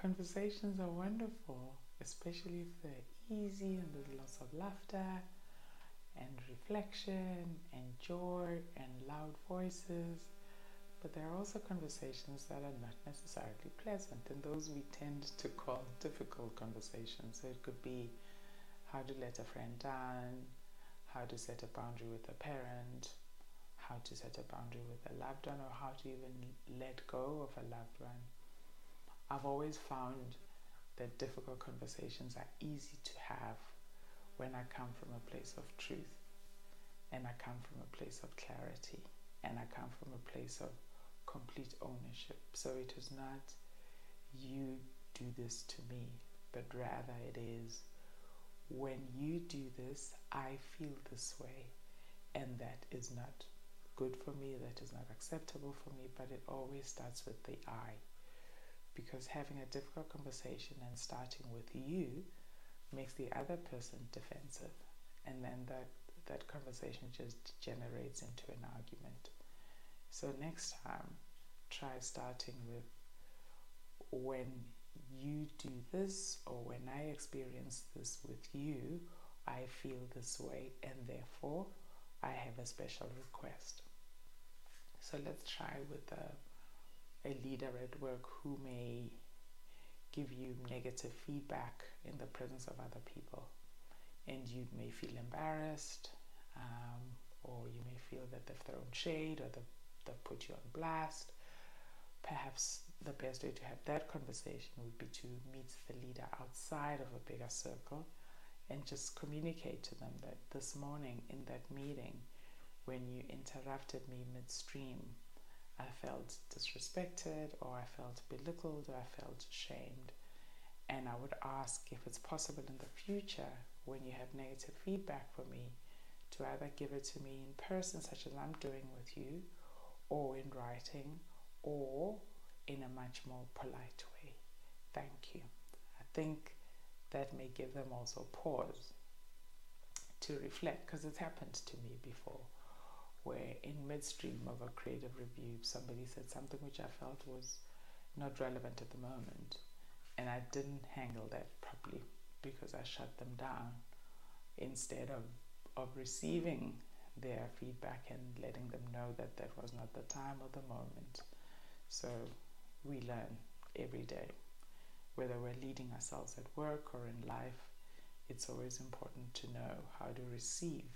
Conversations are wonderful, especially if they're easy and there's lots of laughter and reflection and joy and loud voices. But there are also conversations that are not necessarily pleasant, and those we tend to call difficult conversations. So it could be how to let a friend down, how to set a boundary with a parent, how to set a boundary with a loved one, or how to even let go of a loved one. I've always found that difficult conversations are easy to have when I come from a place of truth and I come from a place of clarity and I come from a place of complete ownership. So it is not you do this to me, but rather it is when you do this, I feel this way, and that is not good for me, that is not acceptable for me, but it always starts with the I. Because having a difficult conversation and starting with you makes the other person defensive, and then that, that conversation just generates into an argument. So next time, try starting with when you do this or when I experience this with you, I feel this way and therefore I have a special request. So let's try with a, a leader at work who may give you negative feedback in the presence of other people. And you may feel embarrassed, um, or you may feel that they've thrown shade or they've, they've put you on blast. Perhaps the best way to have that conversation would be to meet the leader outside of a bigger circle and just communicate to them that this morning in that meeting, when you interrupted me midstream, I felt disrespected or I felt belittled or I felt ashamed. And I would ask if it's possible in the future when you have negative feedback for me to either give it to me in person, such as I'm doing with you, or in writing, or in a much more polite way. Thank you. I think that may give them also pause to reflect because it's happened to me before where in midstream of a creative review somebody said something which I felt was not relevant at the moment and I didn't handle that properly because I shut them down instead of of receiving their feedback and letting them know that that was not the time or the moment. So we learn every day. Whether we're leading ourselves at work or in life, it's always important to know how to receive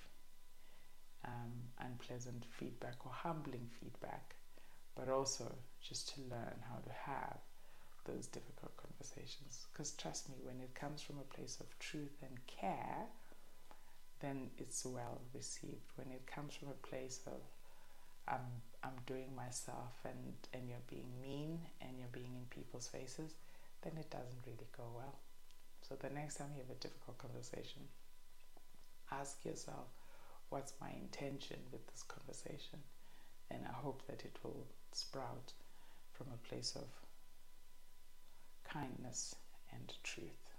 unpleasant feedback or humbling feedback, but also just to learn how to have those difficult conversations. Because trust me, when it comes from a place of truth and care, then it's well received. When it comes from a place of I'm I'm doing myself and and you're being mean and you're being in people's faces, then it doesn't really go well. So the next time you have a difficult conversation, ask yourself, what's my intention with this conversation? And I hope that it will sprout from a place of kindness and truth.